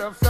of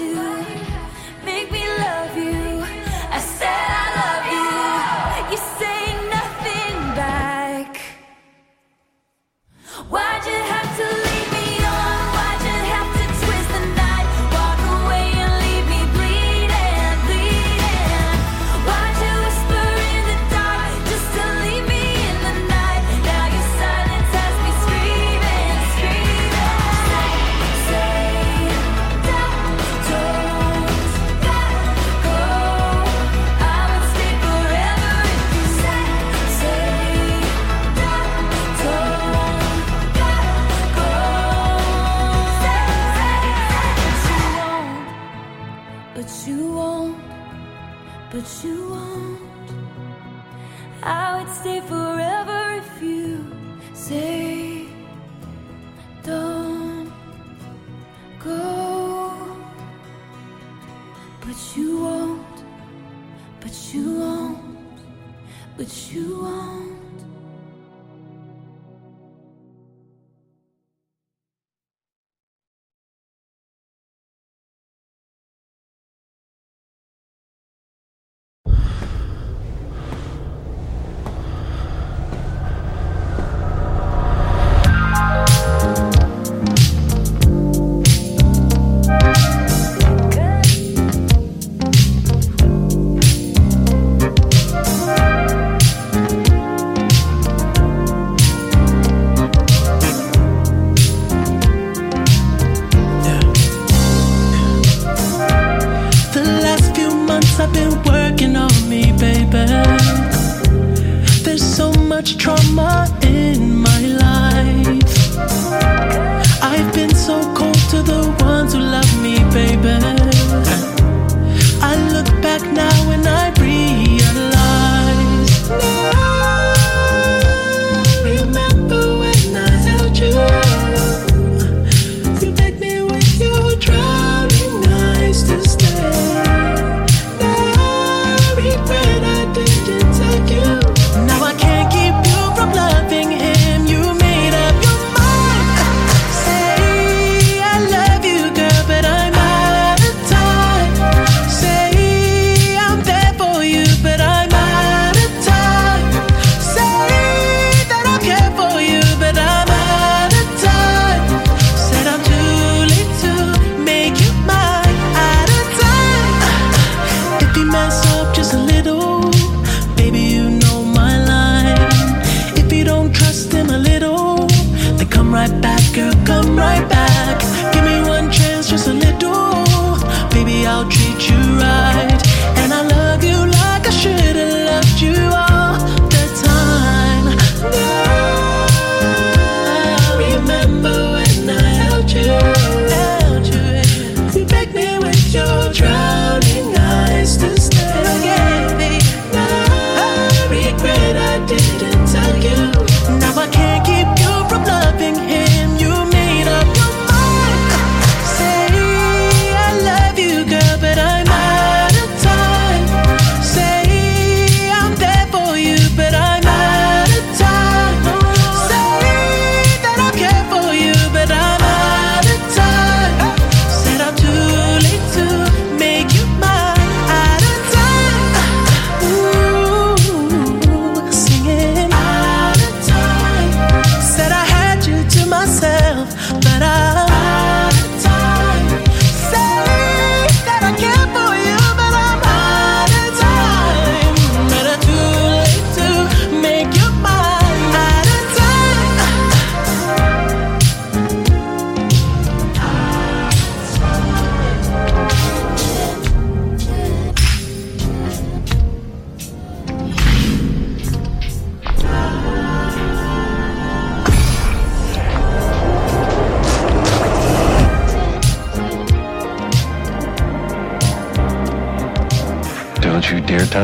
You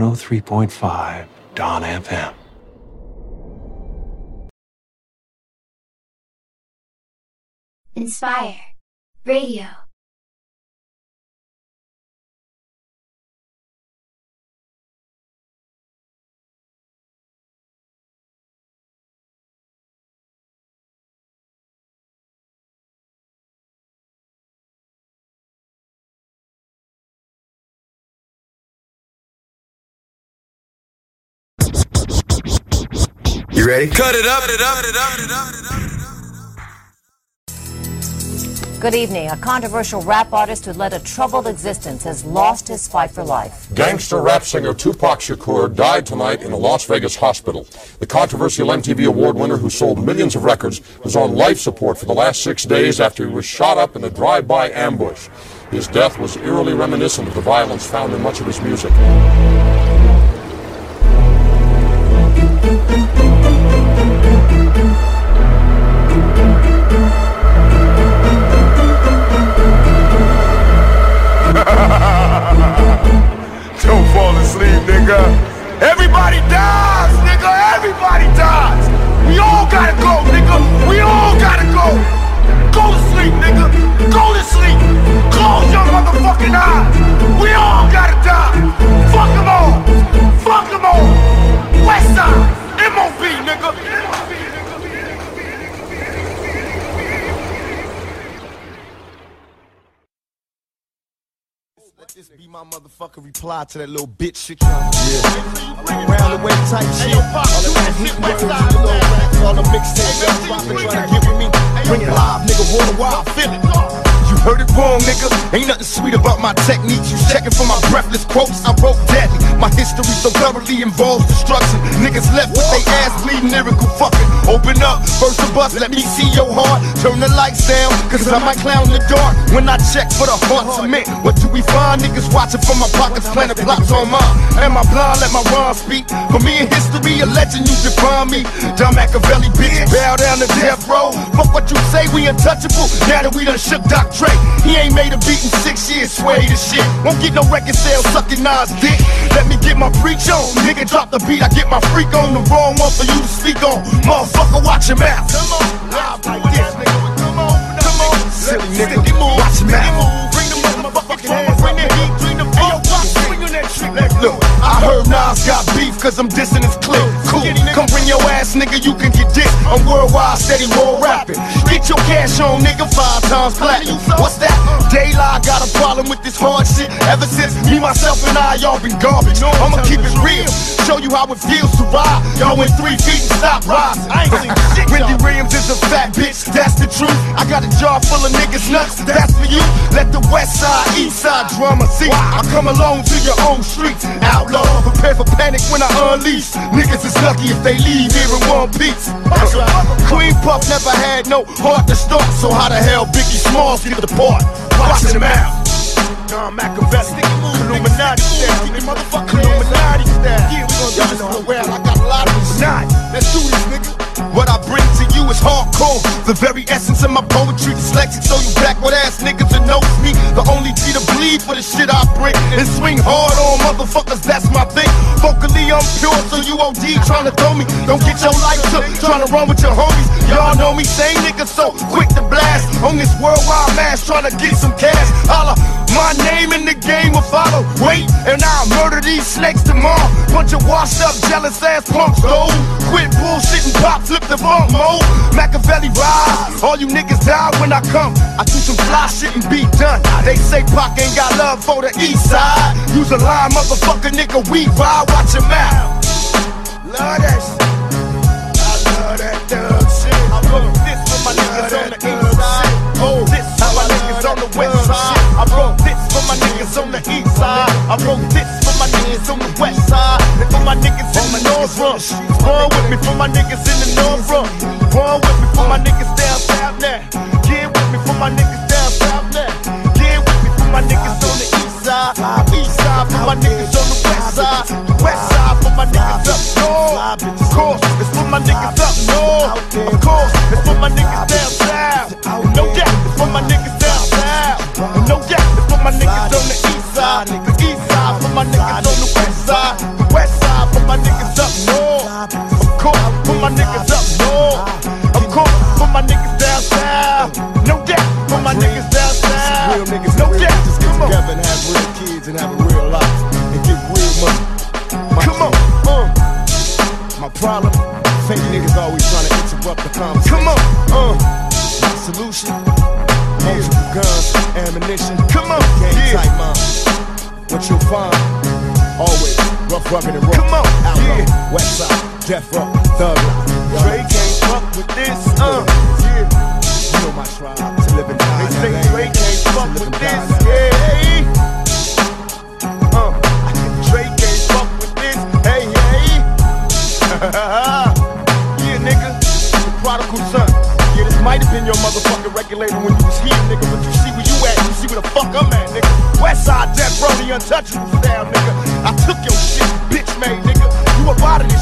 103.5 Dawn FM. Enspire ready? Cut it up, it up, it up, it up, it up. Good evening. A controversial rap artist who led a troubled existence has lost his fight for life. Gangster rap singer Tupac Shakur died tonight in a Las Vegas hospital. The controversial MTV Award winner who sold millions of records was on life support for the last six days after he was shot up in a drive-by ambush. His death was eerily reminiscent of the violence found in much of his music. Nigga. Everybody dies, nigga. Everybody dies. We all gotta go, nigga. We all gotta my motherfucking reply to that little bitch shit. Yeah. Round the way type shit. All that heat words, you know, rap, all the mixtapes, trying to get with me. Bring it live, nigga, while, feel it. Heard it wrong, nigga. Ain't nothing sweet about my techniques. You checking for my breathless quotes. I wrote deadly. My history so thoroughly involves destruction. Niggas left with they ass bleeding, lyrical fucking. Open up, burst the bus, let me see your heart. Turn the lights down, cause I might clown in the dark. When I check for the heart cement, what do we find? Niggas watching from my pockets, planning plots on mine. Am I blind? Let my rhyme speak. For me in history, a legend, you define me. Don Machiavelli, bitch, bow down to death row. Fuck what you say, we untouchable. Now that we done shook Doc Dre, he ain't made a beat in six years, sway the shit. Won't get no record sale sucking Nas dick. Let me get my preach on. Nigga, drop the beat, I get my freak on. The wrong one for you to speak on. Motherfucker, watch your mouth. Come on, live like this, nigga. Come on, come on. Silly nigga, watch your mouth. Bring the motherfucking hammer, bring the look. I heard Nas got beef cause I'm dissing his clip. Cool, come bring your ass, nigga, you can get this. I'm world worldwide, steady war rapping. Get your cash on, nigga, five times platinum. What's that? Daylight got a problem with this hard shit. Ever since me, myself, and I, y'all been garbage. I'ma keep it real, show you how it feels to ride. Y'all went three feet and stop rising. I ain't seen shit. Wendy Williams is a fat bitch, that's the truth. I got a jar full of niggas nuts, that's for you. Let the west side, east side drama see. I come alone to your own streets. Outlaw, prepare for panic when I unleash. Niggas is lucky if they leave here in one piece. That's right. Queen Puff never had no heart to start, so how the hell Biggie Smalls get the part? Watching him out. Don Machiavelli, Illuminati style, Illuminati style. Yeah, we gon' do this for a while. I got a lot of Illuminati. Let's do this, nigga. What I bring to you is hardcore. The very essence of my poetry. Dyslexic, so you backward ass niggas that know me. The only G to bleed for the shit I bring. And swing hard on motherfuckers, that's my thing. Vocally, I'm pure, so you OD trying to throw me. Don't get your life took, trying to run with your homies. Y'all know me, same nigga, so quick to blast. On this worldwide mass, trying to get some cash. Holla, my name in the game will follow. Wait, and I'll murder these snakes tomorrow. Bunch of washed up, jealous ass punks, though. Quit bullshit and pop, flip the bump mode. Machiavelli rise. All you niggas die when I come. I do some fly shit and be done. They say Pac ain't got love for the east side. Use a line, motherfucker, nigga, we ride. Watch your mouth. Love that shit. I love that thug shit. I wrote this for my niggas oh, on the east side. Oh, this my niggas on the west side. I wrote this for my niggas on the east side. I wrote this for my niggas on the west side. My niggas in the north run. Run with me for my niggas in the north rugged, and raw. Come on, Outlaw, yeah. West Side, Death Row, Thug. Dre can't fuck with this, uh. Yeah. You know my tribe, to live and die. They say Dre can't fuck with this, yeah. Uh. Dre can't fuck with this, hey, hey. yeah, nigga, the prodigal son. Yeah, this might have been your motherfucking regulator when you was here, nigga. But you see where you at, you see where the fuck I'm at, nigga. Westside Death Row, the untouchable style, nigga. I took your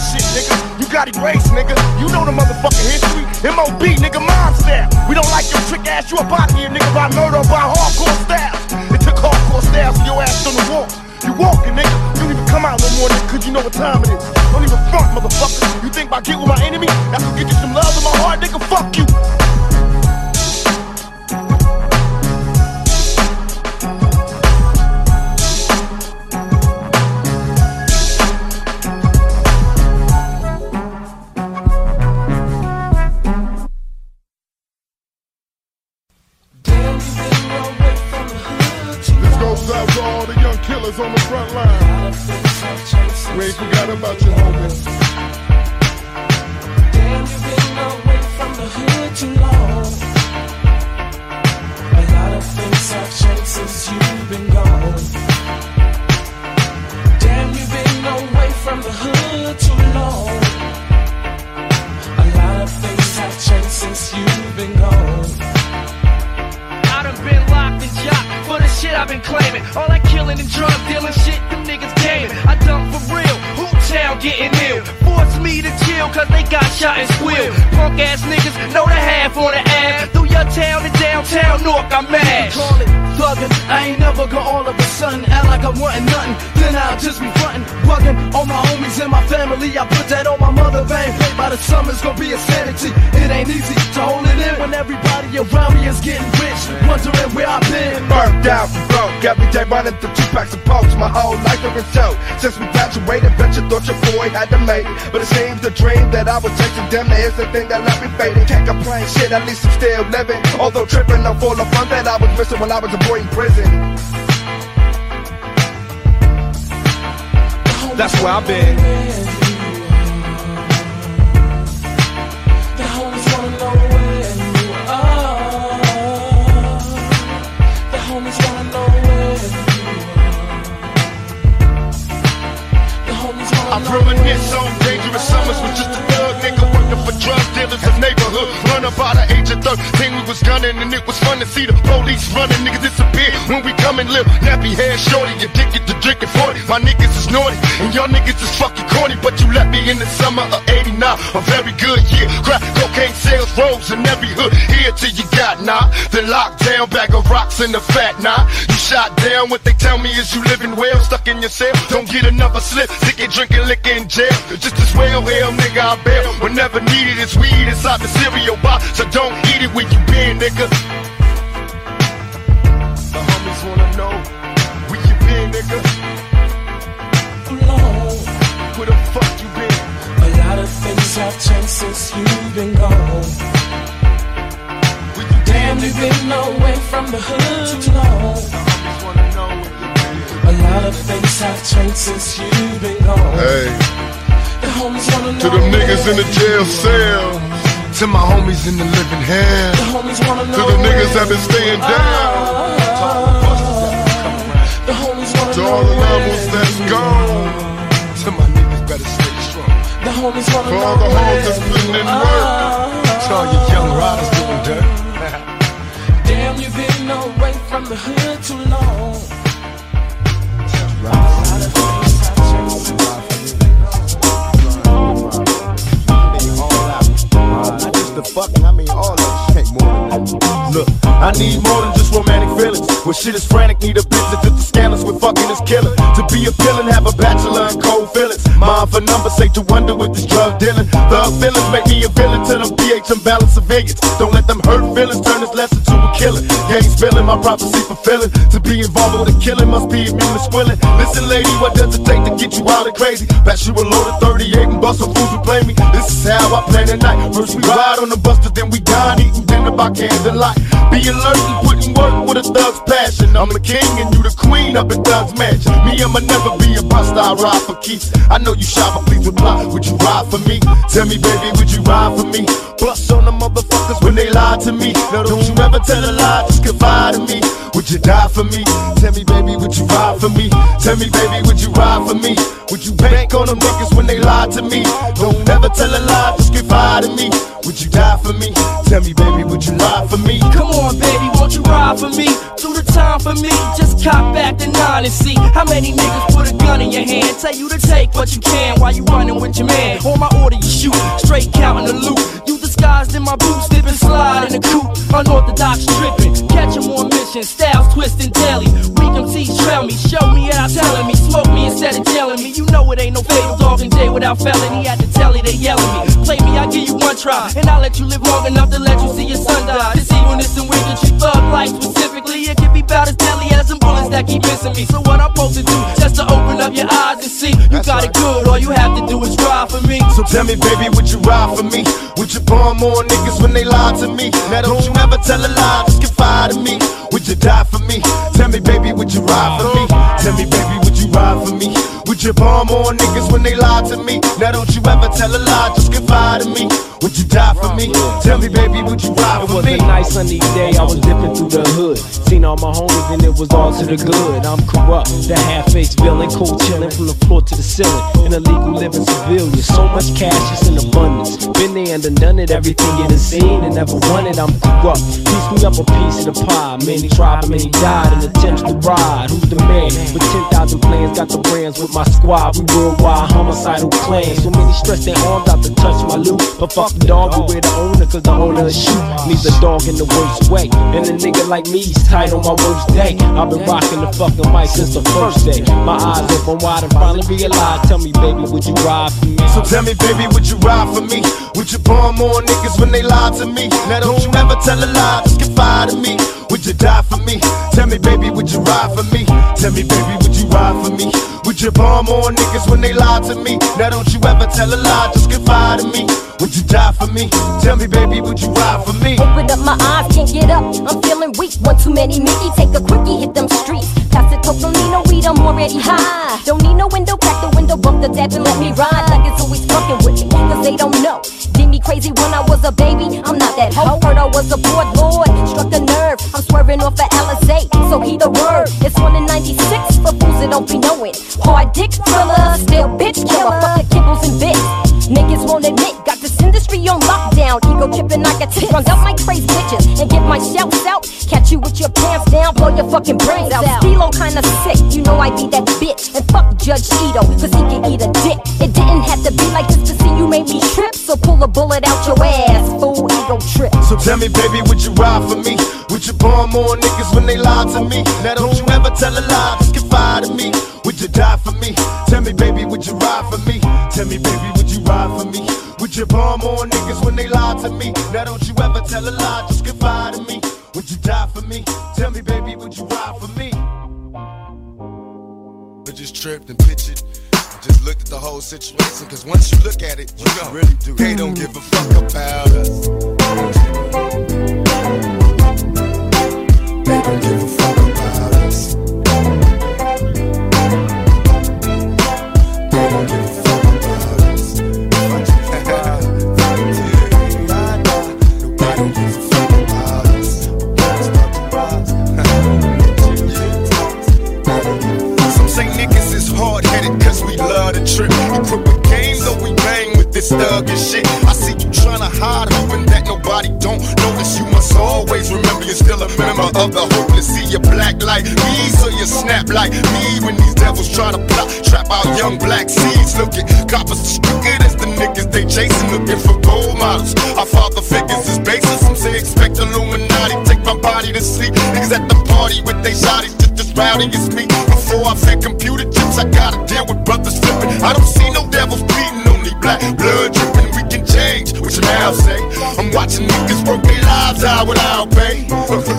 shit, nigga. You got erased, nigga. You know the motherfucking history. MOB, nigga, mom style. We don't like your trick ass, you up out here, nigga, by murder, by hardcore styles. It took hardcore styles and your ass on the wall. You walking, nigga. You don't even come out no more, cause you know what time it is. Don't even front, motherfucker. You think by get with my enemy, that's gonna get you some love in my heart, nigga? Fuck you. Seems the dream that I was chasing, damn is the thing that left me fading. Can't complain, shit, at least I'm still living. Although tripping off all the fun that I was missing when I was a boy in prison. That's where I've been. The homies wanna know where oh. you are. The homies wanna know where you are. The homies wanna I know reminisce on dangerous summers with just a thug nigga working for drug dealers neighborhood. Run about the age of 13, we was gunning and it was fun to see the police running. Niggas disappear when we come and live. Nappy hair shorty, addicted to drinking 40. My niggas is naughty and y'all niggas is fucking corny. But you left me in the summer of 89, a very good year. Crack cocaine sales rose in every hood. Here till you got nah. The lockdown bag of rocks in the fat nah. You shot down, what they tell me is you living well, stuck in your cell. Don't get another slip, ticket drinking liquor in jail. Just as well, hell nigga, I bail. Whenever needed, it's weed inside the cereal box. So don't eat it when you been, nigga. The homies wanna know where you been, nigga. alone. Where the fuck you been? A lot of things have changed since you've been gone. Damn, you've been away from the hood too long. A lot of things have changed since you've been gone. Hey. The homies wanna know To them niggas in the jail cell. To my homies in the living hell. The homies wanna To the niggas that been staying down. The homies wanna To all the levels that's gone. To my niggas better stay strong. The homies wanna For all the hoes that's putting in work. To all you young riders doing dirt. Damn, you've been away from the hood too long. Not just the I mean all that shit more than that. Look, I need more than just romantic feelings. When shit is frantic, need a business that the scandals with fucking is killing. To be a villain, have a bachelor and cold feelings. Mind for numbers, say to wonder with this drug dealing. Thug feelings make me a villain to them pH imbalance civilians. Don't let them hurt feelings turn this lesson to a killing. Gang spilling, my prophecy fulfilling. To be involved with a killing must be immune to squilling. Listen, lady, what does it take to get you out of crazy? Pass you a load of 38 and bust some fools who play me. This is how I plan the night. First we ride on the buster, then we dine, eating dinner by candlelight. Be alert and putting work with a thug's passion. I'm the king and you the queen up in Thug's mansion. Me, I'ma never be a buster, I ride for keeps. I know you shy, but please reply. Would you ride for me? Tell me, baby, would you ride for me? Bust on the motherfuckers when they lie to me. Now don't you ever tell a lie, just confide in me. Would you die for me? Tell me, baby, would you ride for me? Tell me, baby, would you ride for me? Would you bank on them niggas when they lie to me? Don't ever tell a lie, just confide in me. Would you die for me? Tell me, baby, would you lie for me? Come on, baby, won't you ride for me? Do the time for me. Just cop back the nine and see how many niggas put a gun in your hand. Tell you to take what you can while you running with your man. On my order, you shoot, straight counting the loot. You disguised in my boots, and slide in the coupe. Unorthodox tripping, catch 'em on mission. Styles twisting daily. Weak MCs trail me, show me without telling me. Smoke me instead of jailing me. You know it ain't no fatal dog and day without felony. At the telly, they yelling me. Play me, I give you one try. And I'll let you live long enough to let you see your son die. This evilness and wickedry, thug life specifically. It can be about as deadly as some bullets that keep missing me. So what I'm supposed to do, just to open up your eyes and see you got it good. All you have to do is ride for me. So tell me, baby, would you ride for me? Would you bomb more niggas when they lie to me? Now don't you ever tell a lie, just confide in me. Would you die for me? Tell me, baby, would you ride for me? Tell me, baby, would you ride for me? Would you bomb more niggas when they lie to me? Now don't you ever tell a lie, just confide in me. Would you die for me? Tell me, baby, would you ride It for was me? a nice sunny day, I was dipping through the hood. Seen all my homies and it was all to the good. I'm corrupt, the half-faced villain, cold chilling from the floor to the ceiling. An illegal living civilian, so much cash is in abundance. Been there and done it, everything you done seen and never wanted. I'm corrupt, piece me up a piece of the pie. Many tried, many died in attempts to ride. Who's the man? With 10,000 plans, got the brands with my squad. We worldwide homicidal clan. So many stress their arms out to touch my loot. But fuck the dog, we wear the owner, cause the owner shoot. Needs a dog in the worst way. And a nigga like me, he's tight on my worst day. I've been rocking the fucking mic since the first day. My eyes open wide and finally be realize. Tell me, baby, would you ride for me? So tell me, baby, would you ride for me? Would you bomb more niggas when they lie to me? Now don't you ever tell a lie, just confide in me. Would you die for me? Tell me, baby, would you ride for me? Tell me, baby, would you ride for me? Would you more niggas when they lie to me? Now don't you ever tell a lie, just confide in me. Would you die for me? Tell me, baby, would you ride for me? Open up my eyes, can't get up. I'm feeling weak. One too many Mickey, take a quickie, hit them streets. Pass it, coke, don't need no weed, I'm already high. Don't need no window, crack the window, bump the dab and let me ride. Like it's always fucking with me, cause they don't know. Did me crazy when I was a baby, I'm not that hoe. Heard I was a poor lord, struck the nerve. I'm swerving off of LSA, so he the word. It's one in 96 for fools that don't be knowing. Hard dick thriller, still bitch killer, fuck the kibbles and bits. Niggas won't admit, got this industry on lockdown. Ego tripping like a tick. Run up my crazy bitches and get my shouts out. Catch you with your pants down, blow your fucking brains out. Stilo kinda sick, you know I be that bitch. And fuck Judge Ito, cause he can eat a dick. It didn't have to be like this to see you made me trip. So pull a bullet out your ass, fool ego trip. So tell me, baby, would you ride for me? Would you bomb more niggas when they lie to me? Now don't you ever tell a lie, just confide in me. Would you die for me? Tell me, baby, would you ride for me? Tell me, baby, would you ride for me? Would you bomb on niggas when they lie to me? Now don't you ever tell a lie, just confide in me. Would you die for me? Tell me, baby, would you ride for me? I just tripped and pictured. Just looked at the whole situation, cause once you look at it, you know, really do. They don't give a fuck about us. They don't give a fuck young black seeds. Look at coppers as crooked as the niggas they chasing, looking for gold models. Our father figures is basis. Some say expect Illuminati, take my body to sleep. Niggas at the party with they shotties, just as rowdy as me. Before I fed computer chips, I gotta deal with brothers flipping. I don't see no devils bleeding, only black blood dripping. We can change, what you now say? I'm watching niggas work their lives out without pay.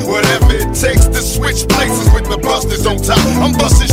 Whatever it takes to switch places with the busters on top. I'm busting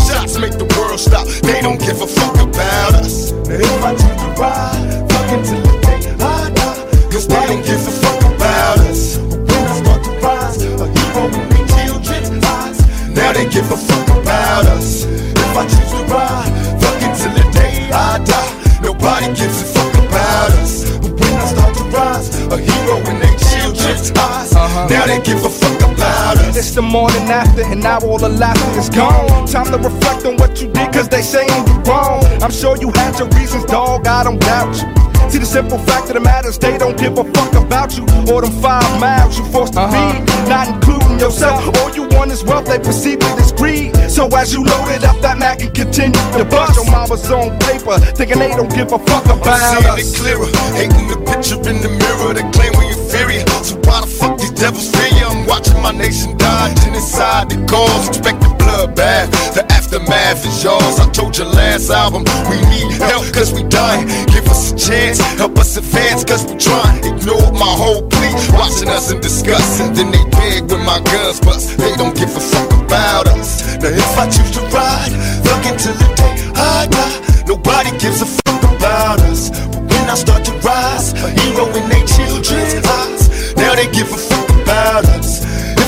about us. It's the morning after, and now all the laughter is gone. Time to reflect on what you did, cause they saying you wrong. I'm sure you had your reasons, dog, I don't doubt you. See the simple fact of the matter is they don't give a fuck about you or them five miles you forced to uh-huh. read, not including yourself. All you want is wealth, they perceive it as greed. So as you load it up, that Mac and continue to bust. Your mama's on paper, thinking they don't give a fuck about I'm seeing us. it clearer. Hating the picture in the mirror. They claim we inferior. So why the fuck these devils fear you? Watching my nation die. Genocide, the cause. Expect the bloodbath. The aftermath is yours. I told you last album. We need help cause we dying. Give us a chance. Help us advance cause we trying. Ignore my whole plea. Watching us in disgust. And then they beg when my guns bust. They don't give a fuck about us. Now if I choose to ride, fuck until the day I die. Nobody gives a fuck about us. But when I start to rise, a hero in their children's eyes. Now they give a fuck about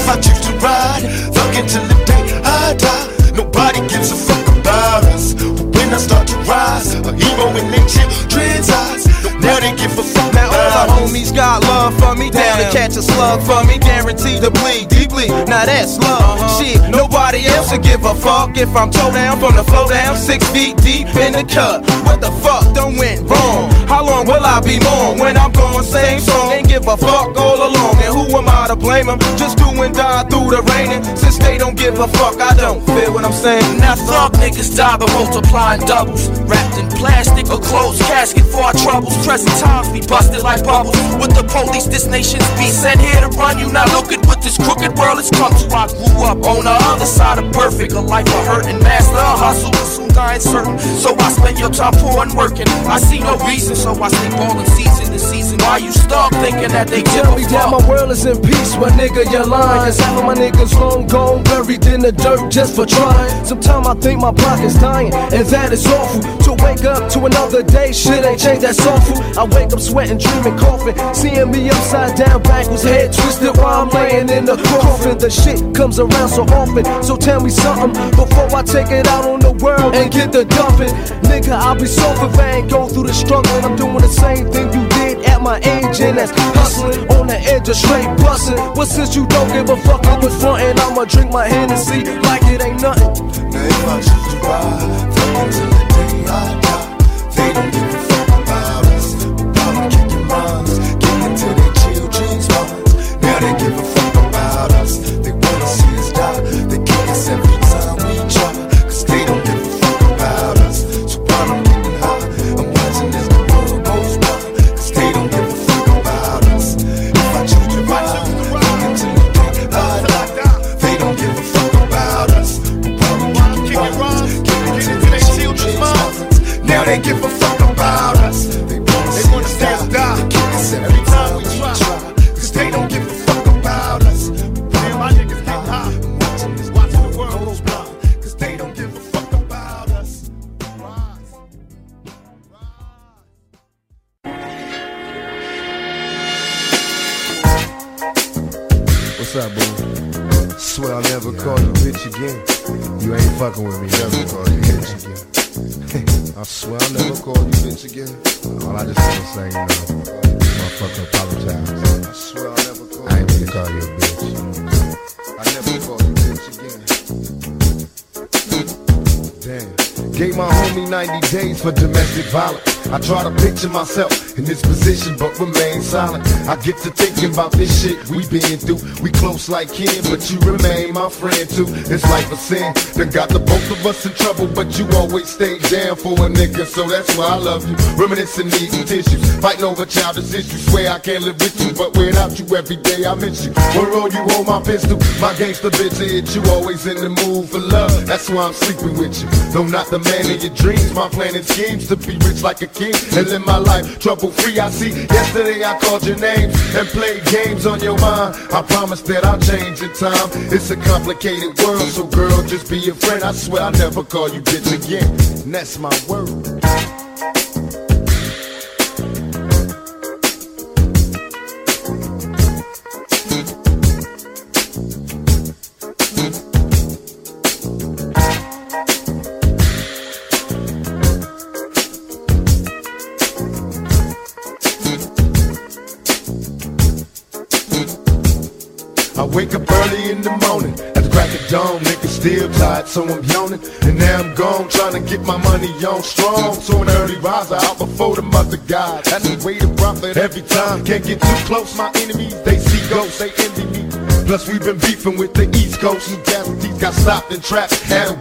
I choose to ride, fuck until the day I die. Nobody gives a fuck about us. But when I start to rise, a hero in their children's eyes. Now they give a fuck Now all my homies got love me, down to catch a slug for me, guaranteed to bleed deeply. Now that's love. Uh-huh. Shit, nobody else would give a fuck if I'm toe down from the flow down, six feet deep in the cut. What the fuck done went wrong? How long will I be mourn when I'm gone? Same song, ain't give a fuck all along. And who am I to blame 'em? Just do and die through the raining. Since they don't give a fuck, I don't feel what I'm saying. Now thug niggas die by multiplying doubles. Wrapped in plastic, a closed casket for our troubles. Present times we busted like bubbles. With the police, this nation's be sent here to run you. Now look at what this crooked world has come to. I grew up on the other side of perfect. A life of hurt and master a hustle. Soon dying certain. So I your time poor and working. I see no reason, so I stay ballin' season to season. Why you stuck thinking that they Tell me that my world is in peace, but nigga, you're lying. Cause half of my niggas long gone, buried in the dirt just for trying. Sometimes I think my pocket's dying, and that is awful. To wake up to another day, shit ain't changed, that's awful. I wake up sweating, dreaming, coughing. Seeing me upside down, backwards, head twisted while I'm laying in the coffin. The shit comes around so often, so tell me something before I take it out on the world and get the dumping. Nigga, I'll be so if I go through the struggle. I'm doing the same thing you did at my age, and that's hustling on the edge of straight busting. Well, since you don't give a fuck, I'm in front and I'ma drink my Hennessy like it ain't nothing. Now if I choose to ride, they give a I say, you know, motherfucker, apologize. I swear I'll never call I ain't to call you a bitch. I never you bitch again. Damn. Gave my homie 90 days for domestic violence. I try to picture myself in this position, but remain silent. I get to thinking about this shit we been through. We close like kin, but you remain my friend too. It's life a sin. Done got the both of us in trouble, but you always stay down for a nigga, so that's why I love you. Reminiscing needing tissues, fighting over childish issues. Swear I can't live with you, but without you every day I miss you. One road you hold my pistol, my gangster bitch hit you. Always in the mood for love, that's why I'm sleeping with you. Though not the man of your dreams, my plan and schemes to be rich like a king and live my life trouble free. I see yesterday I called your name and played games on your mind. I promise that I'll change in time. It's a complicated world, so girl, just be a friend. I swear I'll never call you bitch again. And that's my word. Morning at the crack of dawn, nigga still tired, so I'm yawning. And now I'm gone, trying to get my money on strong. So an early riser out before the mother God. That's the way to profit every time. Can't get too close, my enemies, they see ghosts, they envy me. Plus we've been beefing with the East Coast and casualties got stopped and trapped at a.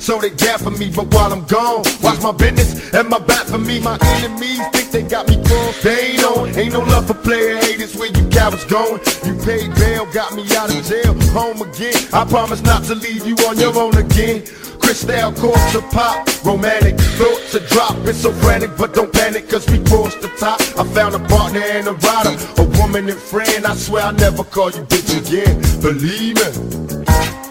So they for me, but while I'm gone, watch my business and my back for me. My enemies think they got me crossed. They ain't on. Ain't no love for player haters where you cowards going. You paid bail, got me out of jail, home again. I promise not to leave you on your own again. Crystal corpse to pop, romantic thoughts to drop. It's so frantic, but don't panic, cause we crossed the top. I found a partner and a rider, a woman and friend. I swear I'll never call you bitch again. Believe me.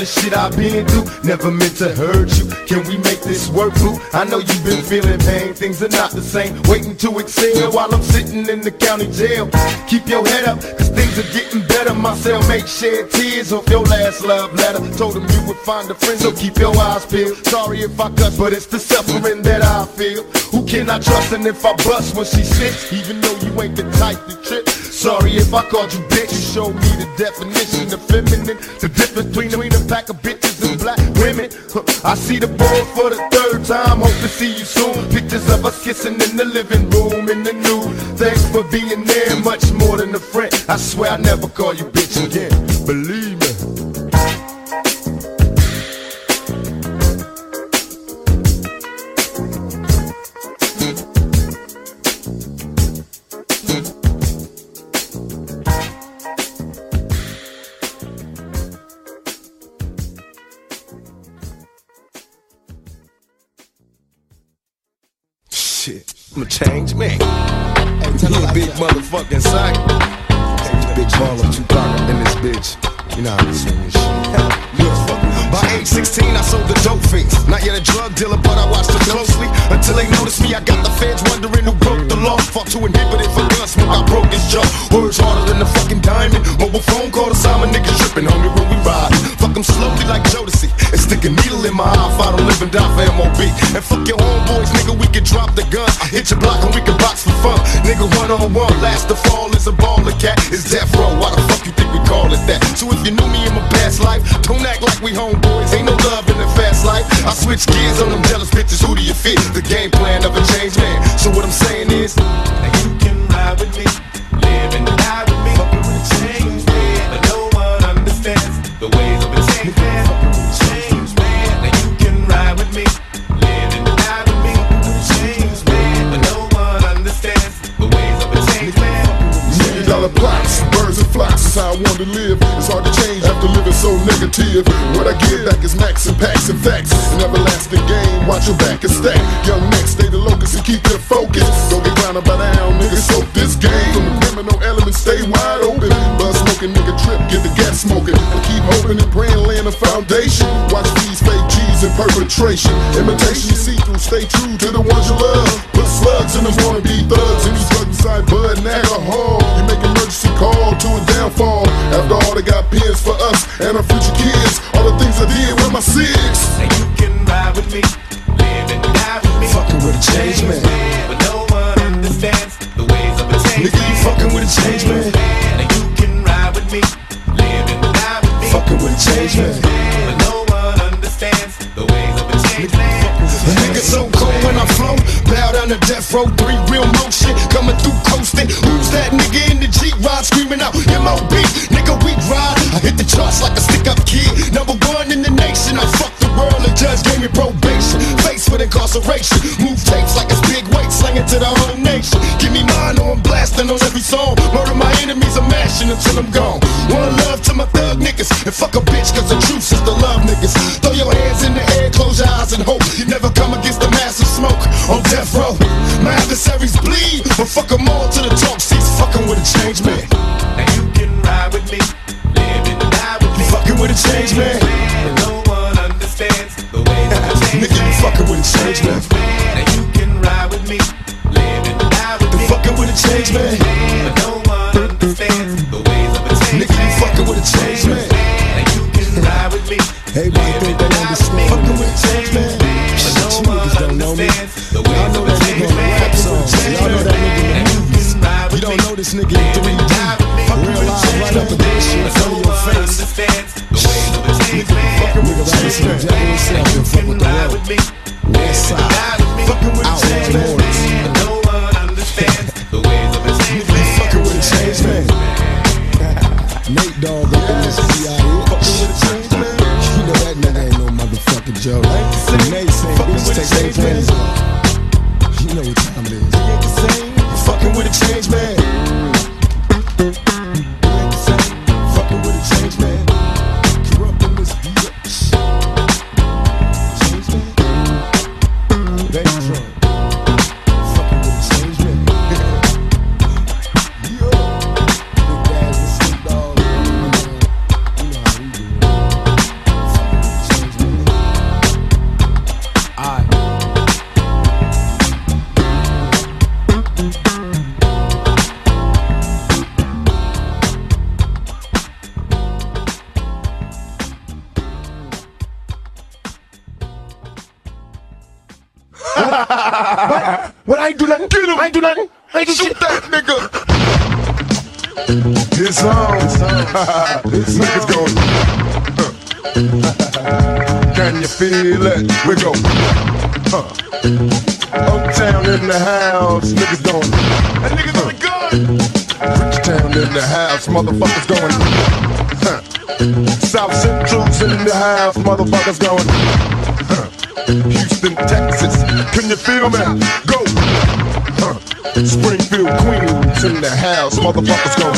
The shit I've been through, never meant to hurt you. Can we make this work, boo? I know you've been feeling pain, things are not the same. Waiting to exhale while I'm sitting in the county jail. Keep your head up, cause things are getting better. My cellmate shed tears off your last love letter. Told him you would find a friend, so keep your eyes peeled. Sorry if I cuss, but it's the suffering that I feel. Who can I trust? And if I bust when she sits, even though you ain't the type to trip. Sorry if I called you bitch. You showed me the definition of feminine. The difference between, pack of bitches and black women. I see the boy for the third time. Hope to see you soon. Pictures of us kissing in the living room in the nude. Thanks for being there, much more than a friend. I swear I'll never call you bitch again. Believe me. Shit, I'm a change man. You a big motherfucking sack. Big baller, Tupac in this bitch. You know how to sing this shit. By age 16, I sold the dope fiends. Not yet a drug dealer, but I watched them closely. Until they noticed me, I got the feds wondering who broke the law. Fought to inhibit it for gun smoke, I broke his jaw. Words harder than a fucking diamond. Mobile phone call to Simon, niggas tripping, homie, when we ride. Fuck them slowly like Jodeci. And stick a needle in my eye if I don't live and die for MOB. And fuck your homeboys, nigga, we can drop the gun. Hit your block and we can box for fun. Nigga, one on one, last to fall is a baller cat. It's death row, why the fuck you think we call it that? So if you knew me in my past life, don't act like we homeboys. Ain't no love in the fast life. I switch gears on them jealous bitches. Who do you fit? The game plan of a changed man. So what I'm saying is, now you can ride with me, live and die with me. Fucking with a changed man, but no one understands the ways of a changed man. Changed man, now you can ride with me, live and die with me. Changed man, but no one understands the ways of a changed man. Million dollar plots, birds and flocks is how I want to live. So negative. What I give back is max and packs and facts. An everlasting game, watch your back and stack. Young next, stay the locus and keep your focus. Don't get by down, nigga, soak this game. From the criminal elements, stay wide open. Buzz smoking, nigga, trip, get the gas smoking. And keep hoping and praying, laying a foundation. Watch these fake G's in perpetration. Imitation, you see through, stay true to the ones you love. Put slugs in them wannabe thugs. And these drugs inside bud and alcohol. You make emergency call to a downfall. After all, they got pins for us and our future kids. All the things I did with my six. Now you can ride with me, live and die with me. Fucking with a change man, but no one understands the ways of a change Nigga, you fucking with a change man. Now you can ride with me, live and die with me. Fucking with a change man, So cold when I flow, bow down to death row, three real motion coming through coasting. Who's that nigga in the G ride screaming out MOB? Nigga, we ride. I hit the charts like a stick up kid, number one in the nation. I fuck the world, the judge gave me probation. Face with incarceration, move tapes like it's big weight, slang it to the whole nation. Give me mine or I'm blasting on every song. Murder my enemies, I'm mashing until I'm gone. One love to my thug niggas, and fuck a bitch, cause the truth is the love niggas. Throw your hands in the air, close your eyes and hope you never come against the massive smoke on death row. My adversaries bleed, but fuck them all to the talk seats, fucking with a change man. Now you can ride with me, live and die with me. You fucking with a change man. And no one understands the ways of a change Nigga, you fucking with a change man. Now you can ride with me, live and die with me. You fucking with a change man. But no one understands the ways of a change Nigga, you fucking with a change man. Now you can ride with me. Everybody think they this nigga in 3D. Real live right up against you in front of your face. Fucking with a Robinson and Jack himself and fuck with the world. What? What? I do nothing. Get him. I do nothing. I ain't do Shoot shit. that nigga. It's on. This nigga's going. Can you feel it? We go. Huh. Uptown in the house, niggas going. That niggas on the gun. Bridgetown in the house, motherfuckers going. Huh. South Central's in the house, motherfuckers going. Houston, Texas, can you feel me? Go. Huh. Springfield, Queens in the house, motherfuckers go.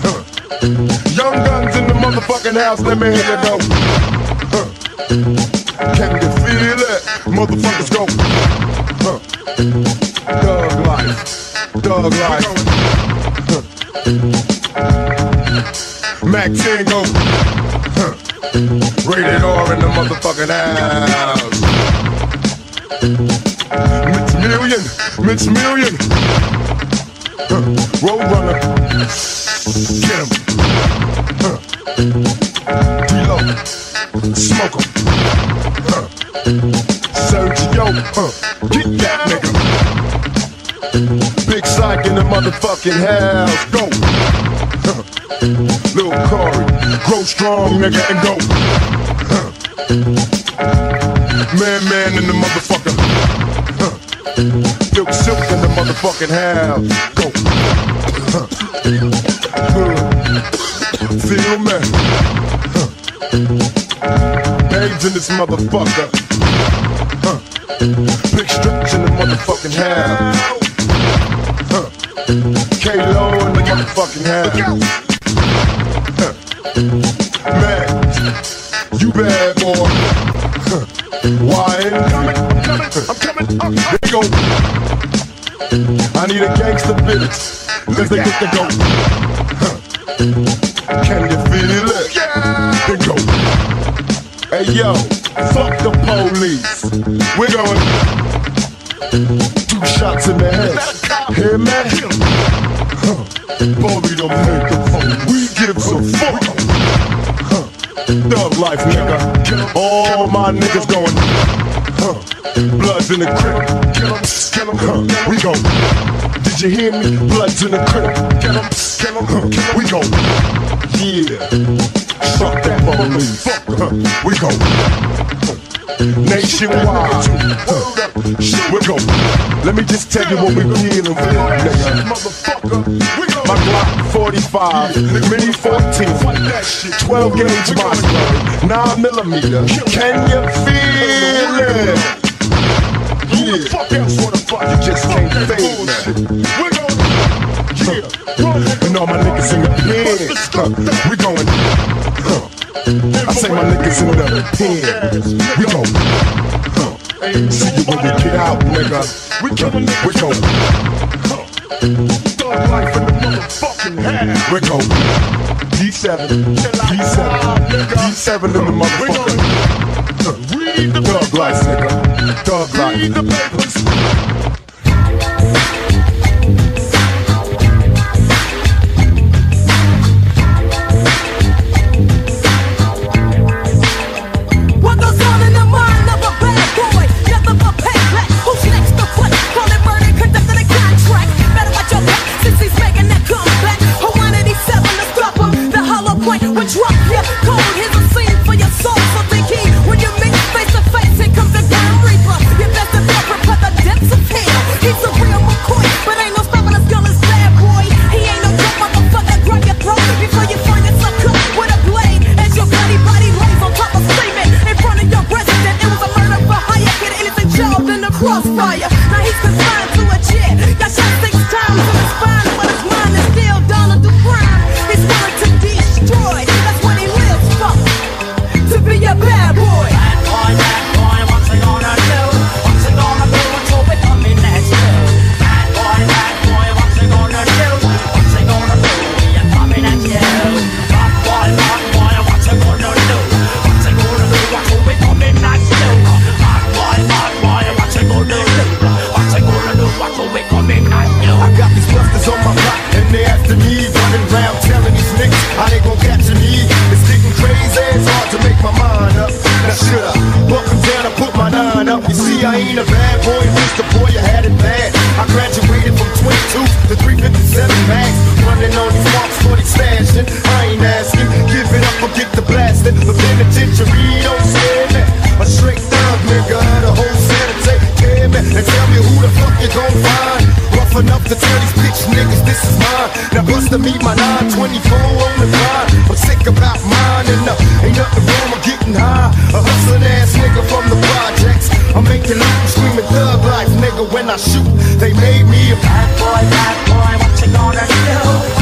Huh. Young guns in the motherfucking house, let me hear you go. Huh. Can you feel it? Motherfuckers go. Huh. Dog life. Dog life. Mac Tango. Rated R in the motherfucking house. Million. Mitch Million. Huh. Roadrunner. Get him. Huh. D-Lo. Smoke him. Huh. Sergio. Huh. Get that nigga. Big Syke in the motherfucking house. Go. Huh. Lil Corey. Grow strong, nigga, and go. Huh. Man, man in the motherfucker. Motherfucking house. Go. Feel me? Huh. In this motherfucker. Big stretch in the motherfucking house. K-Lo in the motherfucking house. Man, you bad Cause they get to go. Huh. Can you feel it? Then go. Hey yo, fuck the police. We're going. Two shots in the head. Hear me? Huh. Don't make the phone. We give a fuck. Huh. Thug life, nigga. All my niggas going. Huh. Bloods in the crib. Huh. We go. Did you hear me? Bloods in the crib. Kill 'em, kill 'em, huh. We go. Yeah. Fuck that police. Huh. We go. Nationwide. We go. Let me just tell you what we dealing with, nigga. My Glock 45, Mini 14, 12 gauge monster, 9 millimeter. Can you feel it? Yeah. You just can't fade me. And all my niggas in the pen. We going. I say my niggas in the pen. We go. Huh. See you when we get out, nigga. We coming, we go. Thug life in the motherfucking house. We go. D7, D7, D7 in the the Thug life, nigga. Thug life. ain't a bad boy, Mr. Boy, I had it bad. I graduated from 22 to 357 max. Running on these walks 40 smashing. I ain't asking, give it up or get the blasting. The penitentiary don't scare me. A straight thug nigga, the whole city take care of me. And tell me who the fuck you gon' find. Rough enough to tell these bitch niggas this is mine. Now bust to meet my 924 on the grind. I'm sick about mine and uh, ain't nothing wrong with getting high. A hustling ass nigga from the I'm making laugh, screaming thug life, nigga, when I shoot. They made me a bad boy, bad boy, what you gonna do?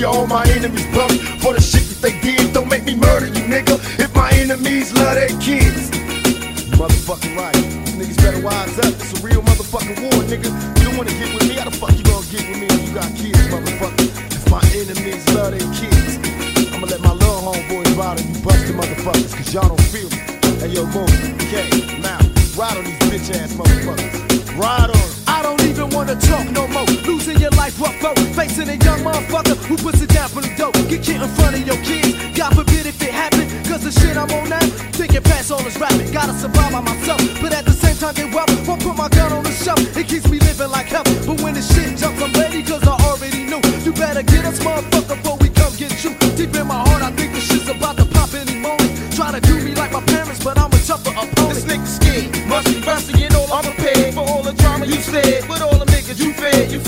you all my enemies, brother. For the shit that they did, don't make me murder you, nigga. If my enemies love their kids, motherfucking right. Niggas better wise up. It's a real motherfucking war, nigga. You don't wanna get with me? How the fuck you gonna get with me if you got kids, motherfucker? If my enemies love their kids, I'ma let my little homeboys ride on you, busted motherfuckers, cause y'all don't feel me. Hey yo, move, K, now, ride on these bitch ass motherfuckers. Ride on them. Don't wanna talk no more. Losing your life rough road. Facing a young motherfucker who puts it down for the dope. Get kid in front of your kids. God forbid if it happen. Cause the shit I'm on now, thinking past all this rapping. Gotta survive by myself. But at the same time, get well. Won't put my gun on the shelf. It keeps me living like hell. But when the shit jumps, I'm ready cause I already knew. You better get us, motherfucker, before we come get you. Deep in my heart, I think the shit's about to pop any moment. Try to do me like my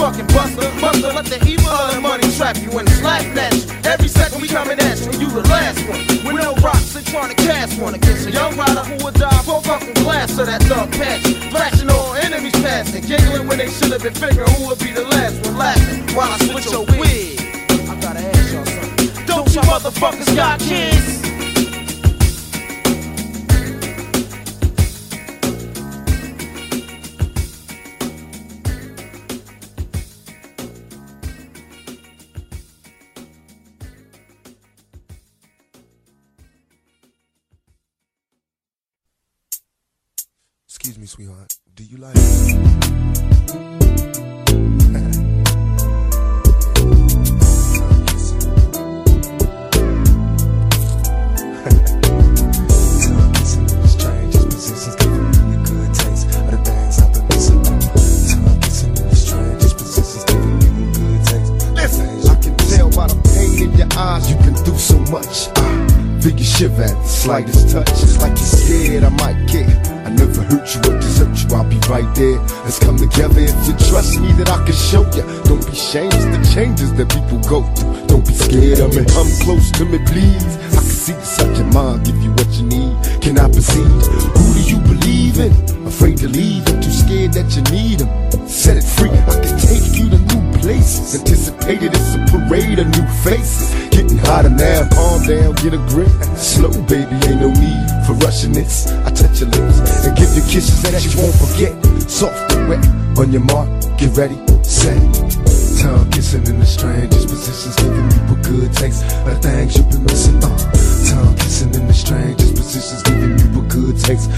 fucking buster. Buster, let the evil of the money trap you and slap at you. Every second we coming at you, you the last one. With no rocks and trying to cast one against a young rider who would die for fucking glass of that dog patch. Flashing all enemies past and giggling when they should have been figuring who would be the last one laughing while I switch your wig. I gotta ask y'all something. Don't you motherfuckers got kids? Do you like to me, please. I can see inside your mind, give you what you need. Can I proceed? Who do you believe in? Afraid to leave, and too scared that you need them. Set it free, I can take you to new places. Anticipated it's a parade of new faces. Getting hotter now, calm down, get a grip. Slow, baby, ain't no need for rushing this. I touch your lips and give you kisses that you won't forget. Soft and wet, on your mark, get ready, set. Tongue kissing in the strangest positions, good taste of things you've been missing. Uh, tongue kissing in the strangest positions, giving you a good taste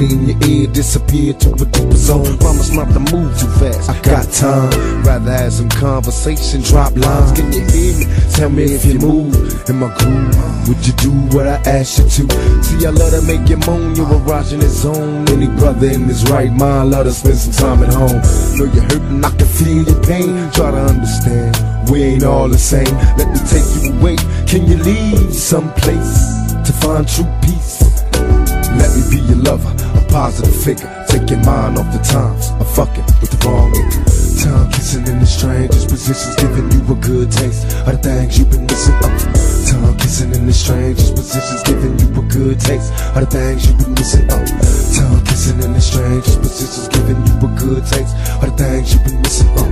in your ear, disappear to a deeper zone. Promise not to move too fast. I got time, rather have some conversation, drop lines. Can you hear me? Tell me if you move in my groove. Would you do what I asked you to? See, I love to make you moan. You're a rockin' his zone. Any brother in his right mind, love to spend some time at home. Know you're hurting, I can feel your pain. Try to understand. We ain't all the same. Let me take you away. Can you leave someplace to find true peace? Let me be lover, a positive figure. Take your mind off the times of fucking with the wrong nigga. Tongue kissing in the strangest positions, giving you a good taste of the things you've been missing. Tongue kissing in the strangest positions, giving you a good taste of the things you've been missing. Uh, tongue kissing in the strangest positions, giving you a good taste of the things you've been missing. Uh,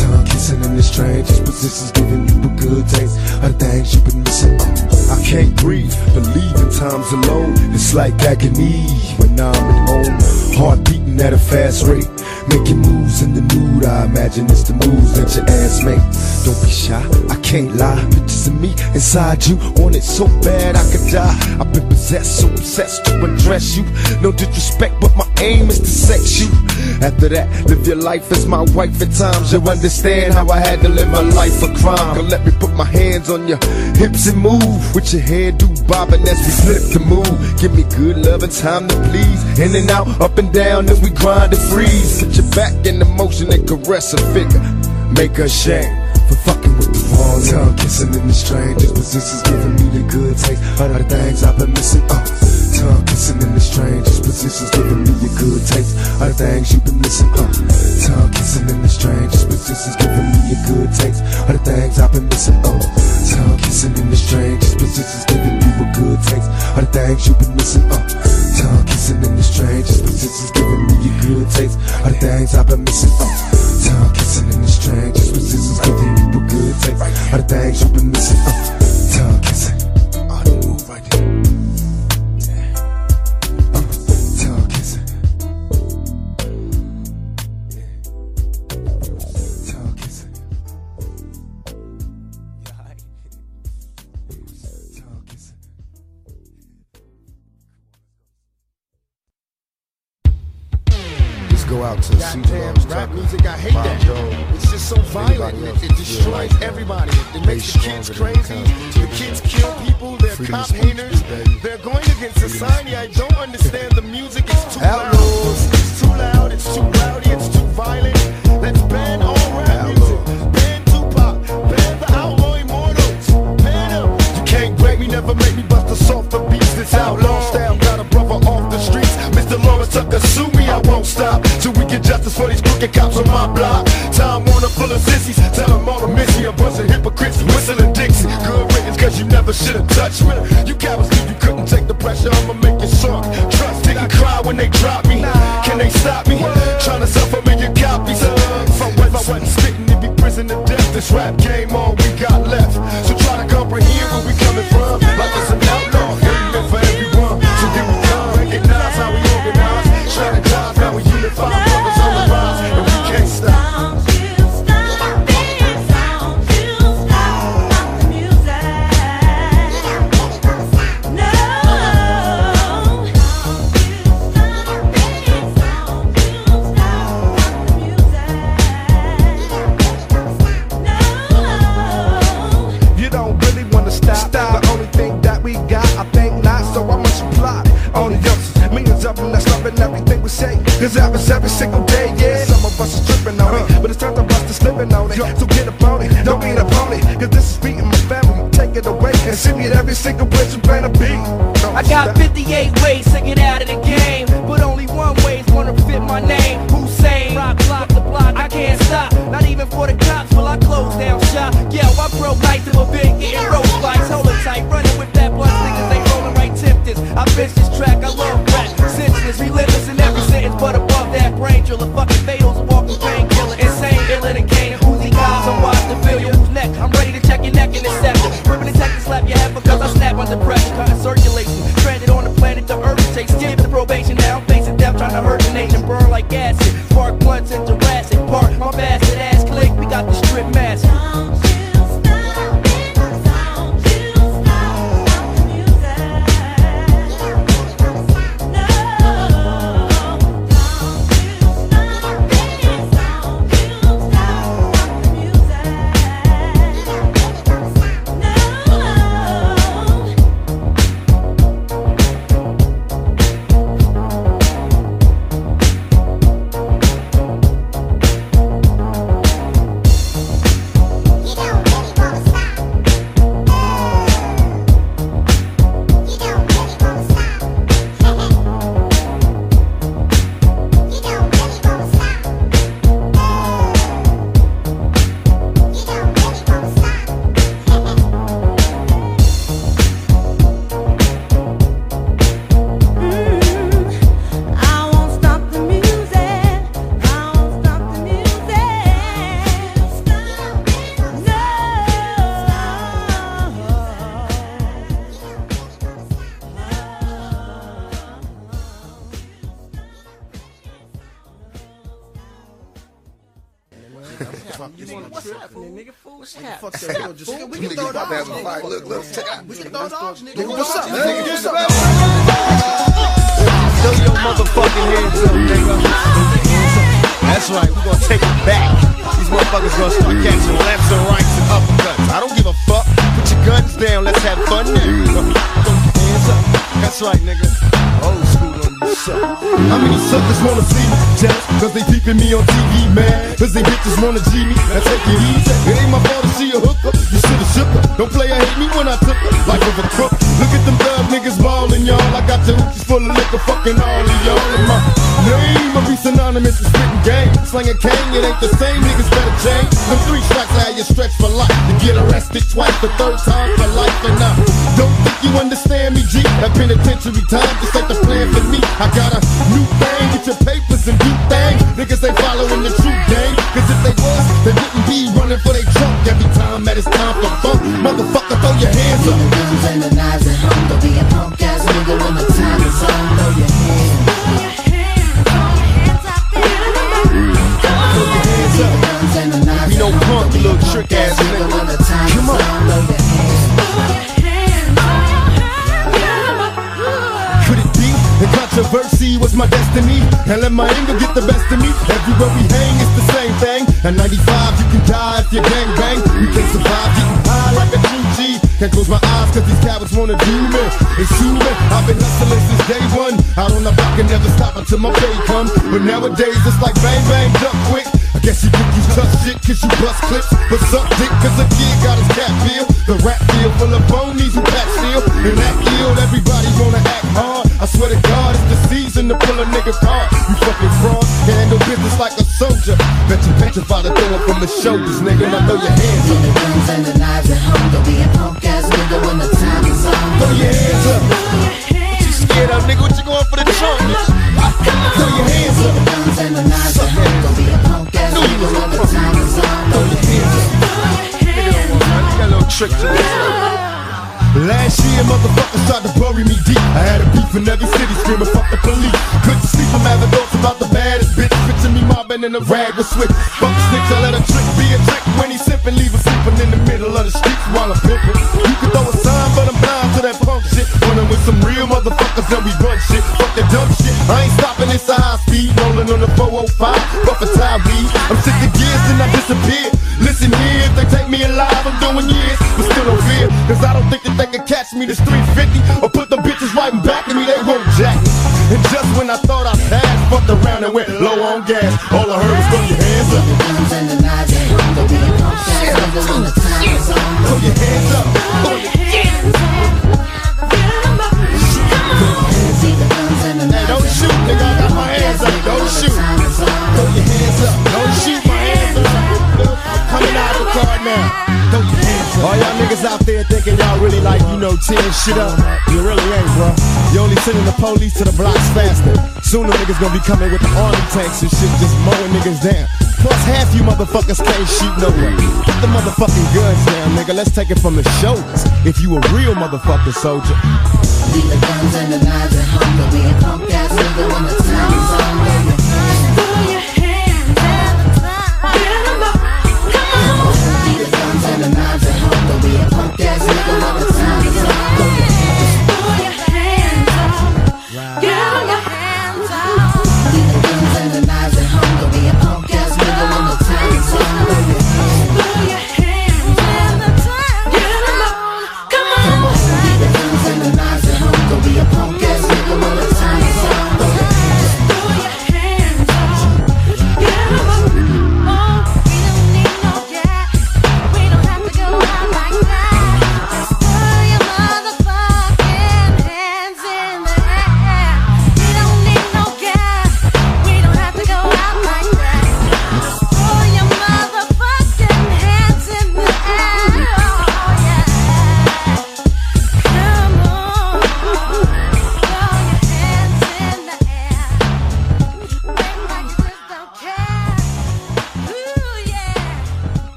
tongue kissing in the strangest positions, giving you a good taste of the things you've been missing. Uh, I can't breathe, believing times alone. It's like agony when I'm at home. Heart beating at a fast rate. Making moves in the nude. I imagine it's the moves that your ass make. Don't be shy, I can't lie. Pictures of me inside you. Want it so bad I could die. I've been possessed, so obsessed to undress you. No disrespect, but my aim is to sex you. After that, live your life as my wife at times. You'll understand how I had to live my life a crime. Let me put my hands on your hips and move. With your head hairdo bobbing as we flip the move. Give me good love and time to please. In and out, up and down, then we grind and freeze. Put your back in the motion and caress a figure. Make her shame tongue. Kissing in the strangest positions, giving me the good taste. Of the things I've been missing. Uh, tongue kissing in the strangest positions, giving me a good taste. Of the things you've been missing. Uh, tongue kissing in the strangest positions, giving me a good taste. Of the things I've been missing. Uh, tongue kissing in the strangest positions, giving you a good taste. Of the things you've been missing. Uh, tongue kissing in the strangest positions, giving me a good taste. Of the things I've been missing. Uh, tongue kissing in the strangest positions, giving you a good taste. Of the things you've been missing. Uh, tongue kissing. Out to Goddamn, rap music, I hate that. It's just so violent. It, it destroys everybody. It makes the kids crazy. The kids kill people. They're cop haters. They're going against society. I don't understand the music. It's too loud. It's too loud. It's too rowdy. It's too violent. Let's ban all rap music. Ban Tupac. Ban the Outlaw Immortals. Ban them. You can't break me. Never make me bust a softer beats. This outlaw style got a brother off the streets. Mr. Delores Tucker, me. I won't stop till we get justice for these crooked cops on my block. Time Warner full of sissies. Tell them all to miss me. A bunch of hypocrites whistling Dixie. Good riddance, cause you never should have touched me. You cowards knew you couldn't take the pressure. I'ma make you soft. Trust, they can cry when they drop me. Can they stop me? Trying to sell for million copies. If I, was, I wasn't spitting, it'd be prison to death. This rap game, all we got left. So try to comprehend where we coming from. That's right, nigga. Old school on shit. How many suckers wanna see me? Cause they peeping me on TV, man. Cause they bitches wanna G me. Now take it easy. It ain't my fault to see a hooker. You should've shook her. Don't play or hate me when I took her. Like of a crook. Look at them thug niggas ballin', y'all. I got the hoochies full of liquor, fucking all of y'all. And my name, I be synonymous with spitting game. Slanging cane, it ain't the same. Niggas better change. Them three strikes how you stretch for life. You get arrested twice, the third time for life. And I don't think you understand me, G. That penitentiary time just ain't the plan for me. I got a new thing, get your papers and do things. Niggas ain't following the true game. Cause if they was, they wouldn't be running for their trunk every time that it's time for funk. Motherfucker, throw your hands up. and the knives at home, don't be Controversy was my destiny, and let my anger get the best of me. Everywhere we hang, it's the same thing. At 95, you can die if you gang bang. We can survive getting high like a true G. Can't close my eyes cause these cowards wanna do me. Sue me. I've been hustling since day one. Out on the block and never stop until my pay come. But nowadays it's like bang bang, duck quick. Guess you think you tough shit cause you bust clips. But suck dick cause a kid got his cat feel. The rap feel full of phonies who pack steel. And act ill, everybody wanna act hard. I swear to God, it's the season to pull a nigga card. You fucking fraud, handle business like a soldier. Bet you petrified to throw it from the shoulders, nigga. Now throw your hands up. the guns and the knives at home. Don't be a punk ass nigga when the time is on. Throw your hands up. What you scared of, nigga? What you going for the trunk? Throw your hands up. The Guns and the knives at home. Don't be trick to this. Last year, motherfuckers tried to bury me deep. I had a beef in every city, screaming fuck the police. Couldn't sleep, I'm having thoughts about the baddest bitch. Picture me mobbing in a rag with switch. Fuck the snitch, I let a trick be a trick. When he sipping, leave her sleeping in the middle of the streets while I'm pimping. You can throw a sign, but I'm blind to that punk shit. Running with some real motherfuckers and we run shit. Fuck the dumb shit. I ain't stopping this high speed, rolling on the 405. But for time I'm sick of gears and I disappear. Listen here, if they take me alive, I'm doing years, but still no fear. Cause I don't think that they can catch me this 350 or put the bitches right back at me, they won't jack me. And just when I thought I passed, fucked around and went low on gas. All I heard was throw your hands up. On. Throw your hands up. Throw your the Hey, don't shoot, nigga. I got my hands up. Don't shoot. Your hands up. Don't shoot my hands up. Coming out of the car now. All y'all niggas out there thinking y'all really like, you know, tearing shit up. You really ain't, bro. You only sending the police to the blocks faster. Soon the niggas gonna be coming with the army tanks and shit, just mowing niggas down. Plus half you motherfuckers can't shoot no way. Put the motherfucking guns down, nigga. Let's take it from the shoulders. If you a real motherfucking soldier. Leave the guns and the knives at home. Don't be a punk ass nigga when the time is on.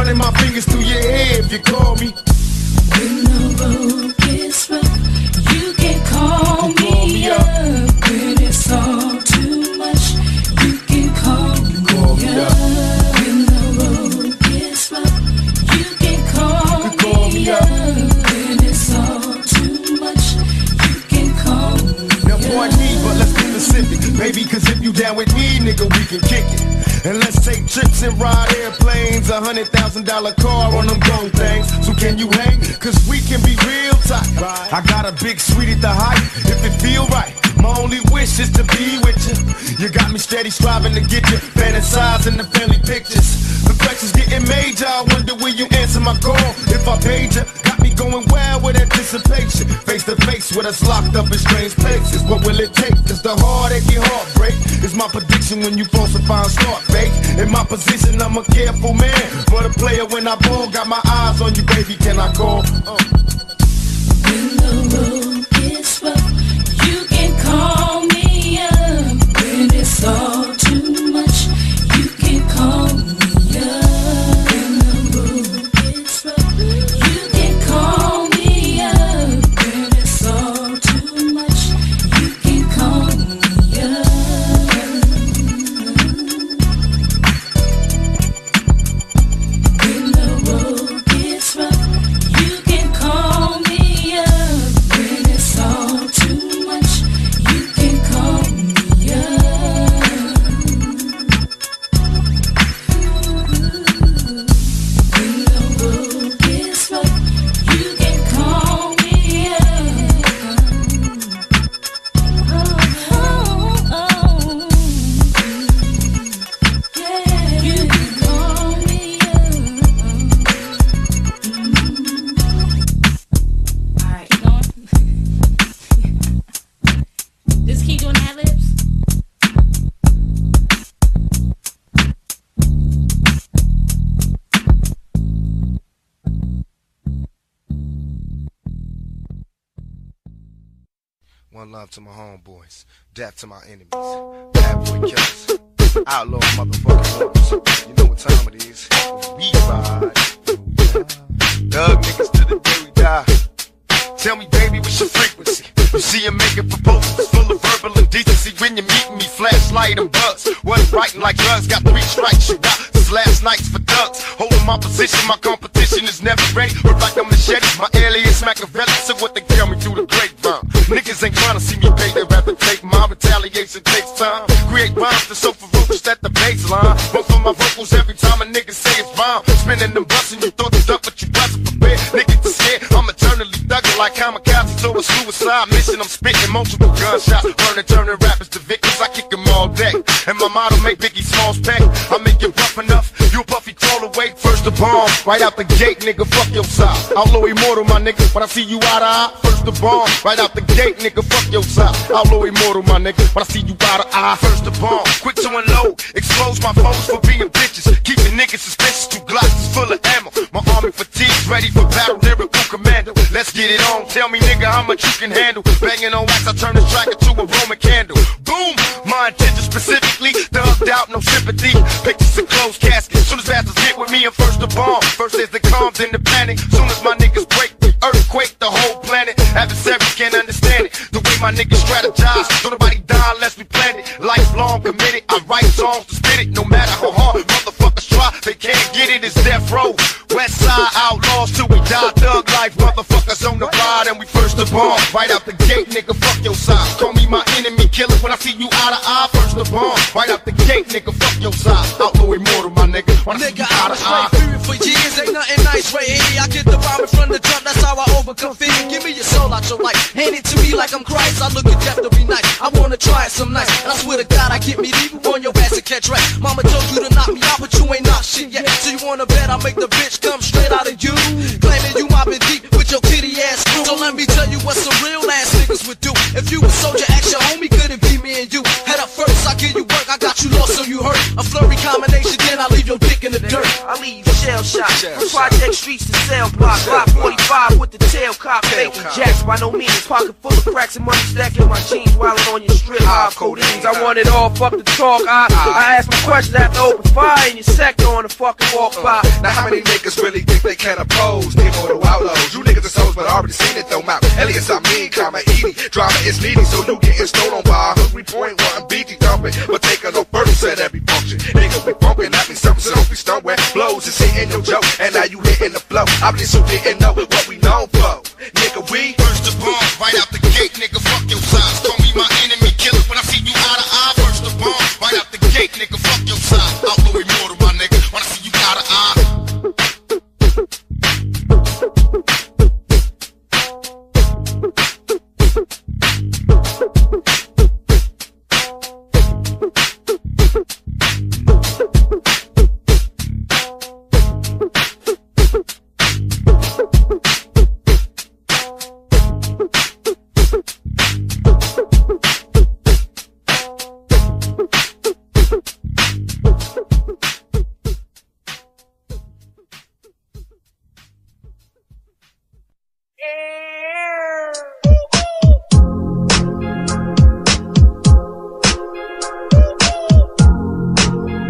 Running my fingers through your hair if you call me. When the road gets rough, you can call me up. When it's all too much, you can call me up. When the road gets rough, you can call me up. When it's all too much, you can call me Now point me, but let's be specific. Baby, cause if you down with me, nigga, we can kick it. And let's take trips and ride. A hundred thousand dollar car on them gold things. So can you hang? Cause we can be real tight. I got a big suite at the height. If it feel right. My only wish is to be with you. You got me steady striving to get you. Fantasizing the family pictures. The questions getting major. I wonder will you answer my call if I paid you. Got going wild with anticipation. Face to face with us locked up in strange places. What will it take? Cause the heartache and heartbreak is my prediction when you falsify and start fake. In my position, I'm a careful man. But a player when I ball, got my eyes on you, baby. Can I call? Uh. When the road gets rough, you can call love to my homeboys, death to my enemies. Bad boy killers, outlaw motherfucking wolves. You know what time it is. We ride. Thug niggas to the day we die. Tell me, baby, what's your frequency? You see him making proposals full of verbal indecency when you meet me. Flashlight and buzz. Wasn't writing like guns, got three strikes. You got last night's for thugs. Holding my position, my competition is never ready. Work like a machete, my alias Machiavelli. So what they tell me through the grapevine. Niggas ain't to see me pay, they rather take my retaliation takes time. Create rhymes that's so ferocious at the baseline. Both for my vocals every time a nigga say it's rhyme. Spinning them bustin', you thought the duck, but you wasn't prepared. Niggas are scared, Like kamikaze. So a suicide mission, I'm spitting multiple gunshots. Learning, turning rappers to victims, I kick them all day. And my motto make Biggie Smalls pack. I make you rough enough, you a away. First the bomb, right out the gate, nigga, fuck your side. Outlaw immortal, my nigga, when I see you eye to eye. First the bomb, right out the gate, nigga, fuck your side. Outlaw immortal, my nigga, when I see you eye to eye. First the bomb, quick to unload, expose my foes for being bitches. Keeping niggas suspicious, two glasses full of ammo. My army fatigues, ready for battle, lyrical commando. Let's get it on, tell me nigga how much you can handle. Banging on wax, I turn this track into a Roman candle. My specifically, thugged out, no sympathy. Pictures of closed caskets, soon as bastards get with me, I'm first the bomb. First there's the calm, then the panic. Soon as my niggas break, earthquake, the whole planet. Adversaries can't understand it. The way my niggas strategize, don't nobody die unless we plan it. Lifelong committed, I write songs to spit it. No matter how hard motherfuckers try, they can't get it. It's death row. West side outlaws till we die. Thug life, motherfuckers on the ride, and we first the bomb. Right out the gate, nigga, fuck your side. Call me my enemy killer when I see you eye to eye. First the bomb. Right out the gate, nigga, fuck your side. Outlaw immortal, my nigga. When I see you eye to eye. Fearing for years, ain't nothing nice right here. I get the rhyming from the jump, that's how I overcome fear. Give me your soul out your life, hand it to me like I'm Christ. I look at death every night. I wanna try it some nights, and I swear to God I get me leaving on your ass and catch right. Mama told you to knock me out, but you ain't knock shit yet. So you wanna bet I make the bitch come straight out of you? Claiming you mobbing deep with your kitty ass crew. So let me tell you what some real ass niggas would do. If you a soldier, you lost so you hurt. A flurry combination, then I leave your dick in the dirt. I leave you shell shocked. Project streets to cell block. Block 45 with the tail cop. Faking jacks by no means. Pocket full of cracks and money stacking my jeans. Wildin' on your strip. Ah, ah, High codeines. I want it all. Fuck the talk. I, ah. I ask my questions after open fire in your sector on the fucking walk by. Uh, now how many niggas really think they can oppose? The outlaws. You niggas are souls, but I already seen it though. Mount Elias, I mean, comma eating. Drama is needing, so you getting stolen by a hungry point one BT dumping. But taking no further said every function. Nigga, we bumping, that means something, so don't be where blows is hitting your joke. And now you hitting the flow. Obviously, you didn't know what we known for. Nigga, we First the bomb, right out the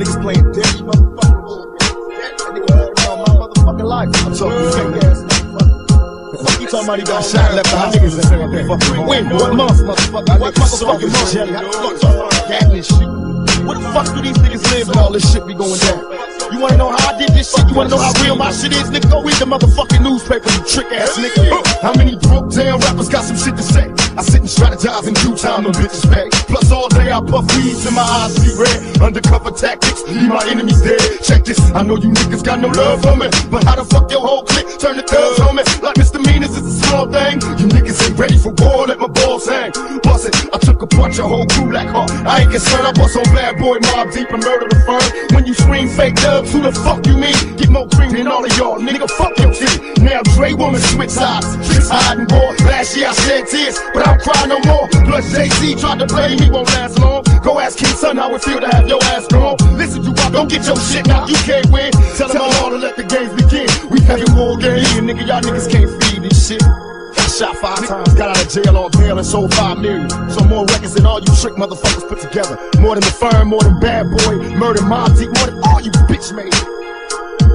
Niggas playing dead motherfucking bullshit. That nigga playing around my motherfucking life. I'm talking fake ass motherfucker. Fuck you talking about he got shot left behind niggas and saying that? What month, motherfucker? What motherfucking month? You gonna talk about that and shit? What the fuck do these niggas live when all this shit be going down? You wanna know how I did this shit? You wanna know how real my shit is? Nigga, go read the motherfucking newspaper, you trick ass nigga. How many broke down rappers got some shit to say? I sit and strategize in due time, them bitches pay. Plus all day I puff weed till my eyes be red. Undercover tactics, leave my enemies dead. Check this, I know you niggas got no love for me. But how the fuck your whole clique turn the thugs on me? Like misdemeanors is a small thing. You niggas ain't ready for war, let my balls hang. Bust it, I took a punch, a whole crew like huh. I ain't concerned, I bust on bad boy Mobb Deep and murder the firm. When you scream fake dubs, who the fuck you mean? Get more cream than all of y'all, nigga, fuck your team. Now Dre woman switch sides, tricks hiding more. Last year I shed tears, but I don't cry no more. Plus Jay-Z tried to play me, won't last long. Go ask King Son how it feel to have your ass gone. Listen, you rock, don't get your shit now, you can't win. Tell them all to let the games begin. We paying war games, nigga, y'all niggas can't feed this shit. Shot five times, got out of jail on bail and sold five million. So more records than all you trick motherfuckers put together. More than the firm, more than bad boy, murder Mobb Deep, more than all you bitch made.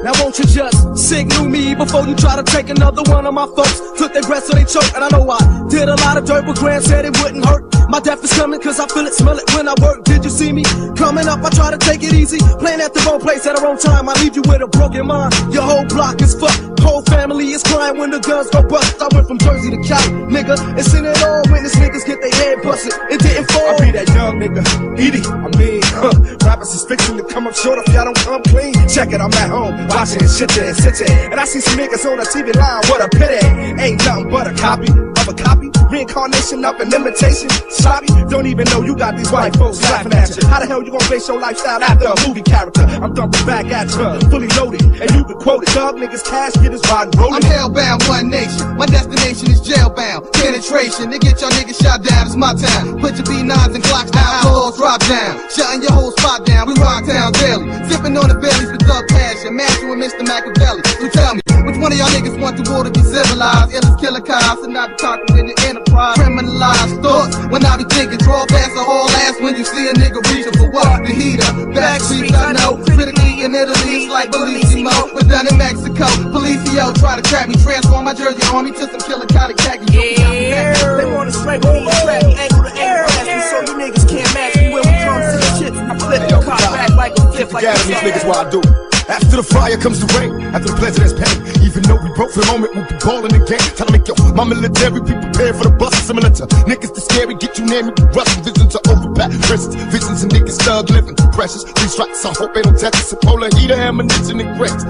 Now won't you just signal me before you try to take another one of my folks? Took their breath so they choke, and I know I did a lot of dirt, but Grant said it wouldn't hurt. My death is coming cause I feel it, smell it when I work. Did you see me? Coming up, I try to take it easy. Playing at the wrong place at the wrong time. I leave you with a broken mind. Your whole block is fucked. Whole family is crying when the guns go bust. I went from Jersey to Cali, nigga. And seen it all when this niggas get their head busted. It didn't fall. I be that young nigga, Edie. I mean, huh, rappers is fixing to come up short if y'all don't come clean. Check it, I'm at home, watching and shit there, sit there. And I see some niggas on the TV line, what a pity. Ain't nothing but a copy of a copy. Reincarnation of an imitation. Sloppy, don't even know you got these white folks laughing at you. How the hell you gonna base your lifestyle after a movie character? I'm dumping back at you, fully loaded. And you can quote it, dog niggas cash get his ride rolling. I'm hellbound, one nation. My destination is jailbound. Penetration, to get y'all niggas shot down it's my time. Put your B9s and Glocks down, outlaws drop down. Shutting your whole spot down, we rock town daily. Sipping on the bellies with Thug Passion, matching with Mr. Machiavelli. So tell me, which one of y'all niggas want the world to be civilized? Illest killer cops and not talking in the enterprise. Criminalized thoughts when I be thinking, draw past the whole ass when you see a nigga reaching for what? The heater, back streets I know. Critically in Italy, it's like Bellissimo. We're done in Mexico. Policio try to trap me, transform my jersey army to some killer of khaki. Yeah, they wanna strangle me, trap me, angle to angle, so you niggas can't match me when we come to the shit. I flip the car back like a flip, like Forget a these niggas what I do. After the fire comes the rain, after the pleasure there's pain. Even though we broke for the moment, we'll be balling the game. To make your my military be prepared for the bus. Similar to niggas that scary, get you near me, we rushing visions to overpack prisons. Visions and niggas thug living. Precious, these strikes, I hope they don't test us. A Polar heater, ammunition, and grits.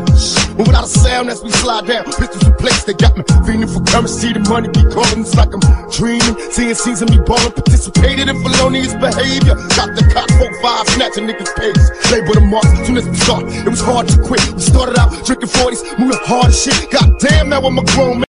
But without a sound as we slide down, pistols in place, they got me feeling for currency. The money be calling, it's like I'm dreaming. Seeing scenes of me balling, participated in felonious behavior. Got the cock, four, five, snatching niggas' pages. Label the marks, soon as we start, it was hard to quit. We started out drinking 40s, moving hard as shit. God damn, now I'm a grown man.